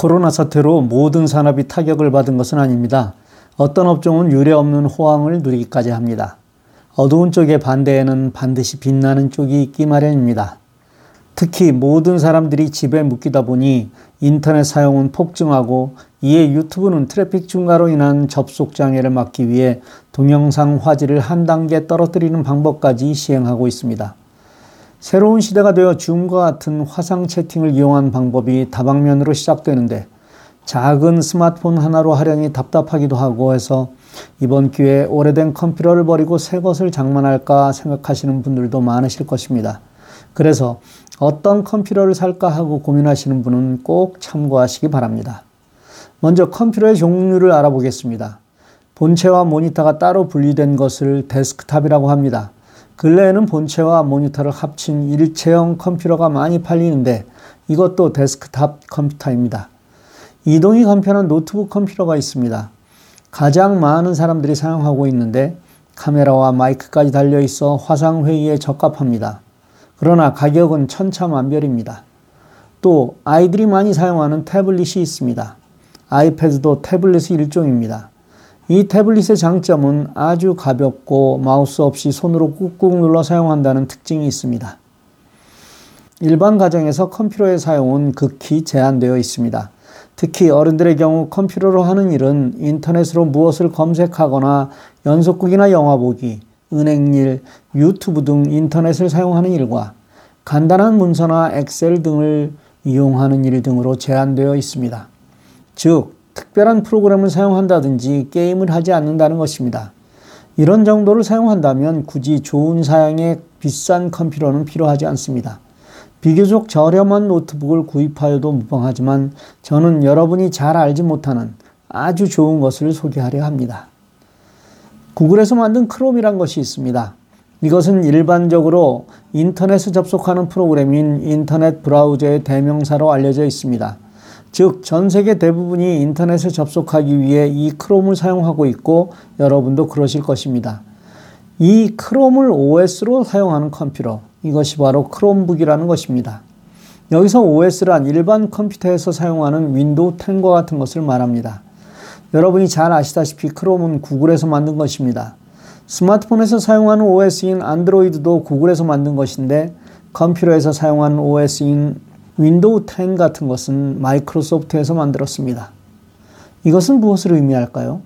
코로나 사태로 모든 산업이 타격을 받은 것은 아닙니다. 어떤 업종은 유례 없는 호황을 누리기까지 합니다. 어두운 쪽의 반대에는 반드시 빛나는 쪽이 있기 마련입니다. 특히 모든 사람들이 집에 묶이다 보니 인터넷 사용은 폭증하고 이에 유튜브는 트래픽 증가로 인한 접속 장애를 막기 위해 동영상 화질을 한 단계 떨어뜨리는 방법까지 시행하고 있습니다. 새로운 시대가 되어 줌과 같은 화상 채팅을 이용한 방법이 다방면으로 시작되는데 작은 스마트폰 하나로 하려니 답답하기도 하고 해서 이번 기회에 오래된 컴퓨터를 버리고 새 것을 장만할까 생각하시는 분들도 많으실 것입니다. 그래서 어떤 컴퓨터를 살까 하고 고민하시는 분은 꼭 참고하시기 바랍니다. 먼저 컴퓨터의 종류를 알아보겠습니다. 본체와 모니터가 따로 분리된 것을 데스크탑이라고 합니다. 근래에는 본체와 모니터를 합친 일체형 컴퓨터가 많이 팔리는데 이것도 데스크탑 컴퓨터입니다. 이동이 간편한 노트북 컴퓨터가 있습니다. 가장 많은 사람들이 사용하고 있는데 카메라와 마이크까지 달려 있어 화상회의에 적합합니다. 그러나 가격은 천차만별입니다. 또 아이들이 많이 사용하는 태블릿이 있습니다. 아이패드도 태블릿의 일종입니다. 이 태블릿의 장점은 아주 가볍고 마우스 없이 손으로 꾹꾹 눌러 사용한다는 특징이 있습니다. 일반 가정에서 컴퓨터의 사용은 극히 제한되어 있습니다. 특히 어른들의 경우 컴퓨터로 하는 일은 인터넷으로 무엇을 검색하거나 연속극이나 영화 보기, 은행일, 유튜브 등 인터넷을 사용하는 일과 간단한 문서나 엑셀 등을 이용하는 일 등으로 제한되어 있습니다. 즉, 특별한 프로그램을 사용한다든지 게임을 하지 않는다는 것입니다. 이런 정도를 사용한다면 굳이 좋은 사양의 비싼 컴퓨터는 필요하지 않습니다. 비교적 저렴한 노트북을 구입하여도 무방하지만 저는 여러분이 잘 알지 못하는 아주 좋은 것을 소개하려 합니다. 구글에서 만든 크롬이란 것이 있습니다. 이것은 일반적으로 인터넷에 접속하는 프로그램인 인터넷 브라우저의 대명사로 알려져 있습니다. 즉, 전 세계 대부분이 인터넷에 접속하기 위해 이 크롬을 사용하고 있고 여러분도 그러실 것입니다. 이 크롬을 OS로 사용하는 컴퓨터, 이것이 바로 크롬북이라는 것입니다. 여기서 OS란 일반 컴퓨터에서 사용하는 윈도우 10과 같은 것을 말합니다. 여러분이 잘 아시다시피 크롬은 구글에서 만든 것입니다. 스마트폰에서 사용하는 OS인 안드로이드도 구글에서 만든 것인데 컴퓨터에서 사용하는 OS인 윈도우 10 같은 것은 마이크로소프트에서 만들었습니다. 이것은 무엇을 의미할까요?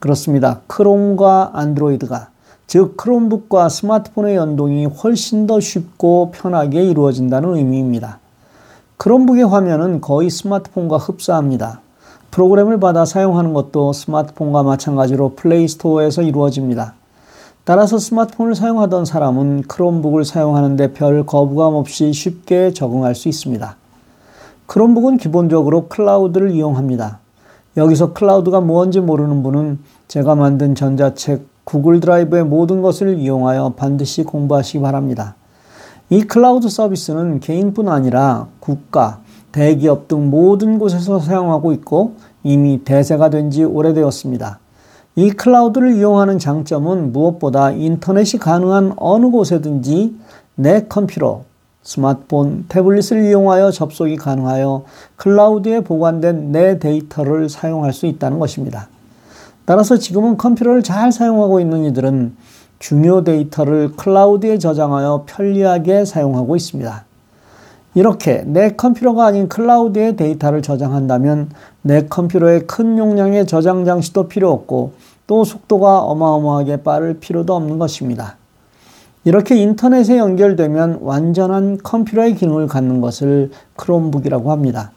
그렇습니다. 크롬과 안드로이드가 즉 크롬북과 스마트폰의 연동이 훨씬 더 쉽고 편하게 이루어진다는 의미입니다. 크롬북의 화면은 거의 스마트폰과 흡사합니다. 프로그램을 받아 사용하는 것도 스마트폰과 마찬가지로 플레이스토어에서 이루어집니다. 따라서 스마트폰을 사용하던 사람은 크롬북을 사용하는데 별 거부감 없이 쉽게 적응할 수 있습니다. 크롬북은 기본적으로 클라우드를 이용합니다. 여기서 클라우드가 무엇인지 모르는 분은 제가 만든 전자책 구글 드라이브의 모든 것을 이용하여 반드시 공부하시기 바랍니다. 이 클라우드 서비스는 개인뿐 아니라 국가, 대기업 등 모든 곳에서 사용하고 있고 이미 대세가 된 지 오래되었습니다. 이 클라우드를 이용하는 장점은 무엇보다 인터넷이 가능한 어느 곳에든지 내 컴퓨터, 스마트폰, 태블릿을 이용하여 접속이 가능하여 클라우드에 보관된 내 데이터를 사용할 수 있다는 것입니다. 따라서 지금은 컴퓨터를 잘 사용하고 있는 이들은 중요 데이터를 클라우드에 저장하여 편리하게 사용하고 있습니다. 이렇게 내 컴퓨터가 아닌 클라우드에 데이터를 저장한다면 내 컴퓨터에 큰 용량의 저장 장치도 필요 없고 또 속도가 어마어마하게 빠를 필요도 없는 것입니다. 이렇게 인터넷에 연결되면 완전한 컴퓨터의 기능을 갖는 것을 크롬북이라고 합니다.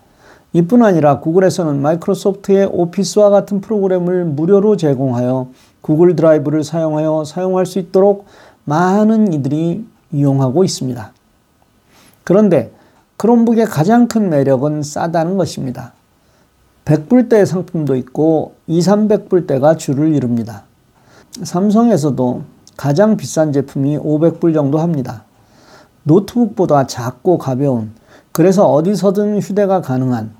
이뿐 아니라 구글에서는 마이크로소프트의 오피스와 같은 프로그램을 무료로 제공하여 구글 드라이브를 사용하여 사용할 수 있도록 많은 이들이 이용하고 있습니다. 그런데 크롬북의 가장 큰 매력은 싸다는 것입니다. 100불대 상품도 있고 2, 300불대가 줄을 이룹니다. 삼성에서도 가장 비싼 제품이 500불 정도 합니다. 노트북보다 작고 가벼운, 그래서 어디서든 휴대가 가능한,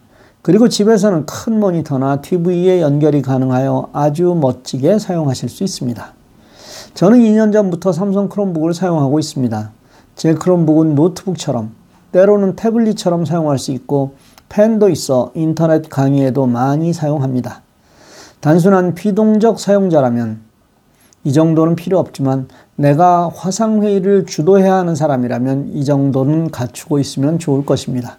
그리고 집에서는 큰 모니터나 TV에 연결이 가능하여 아주 멋지게 사용하실 수 있습니다. 저는 2년 전부터 삼성 크롬북을 사용하고 있습니다. 제 크롬북은 노트북처럼, 때로는 태블릿처럼 사용할 수 있고, 펜도 있어 인터넷 강의에도 많이 사용합니다. 단순한 비동적 사용자라면 이 정도는 필요 없지만 내가 화상회의를 주도해야 하는 사람이라면 이 정도는 갖추고 있으면 좋을 것입니다.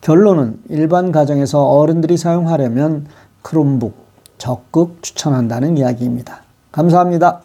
결론은 일반 가정에서 어른들이 사용하려면 크롬북 적극 추천한다는 이야기입니다. 감사합니다.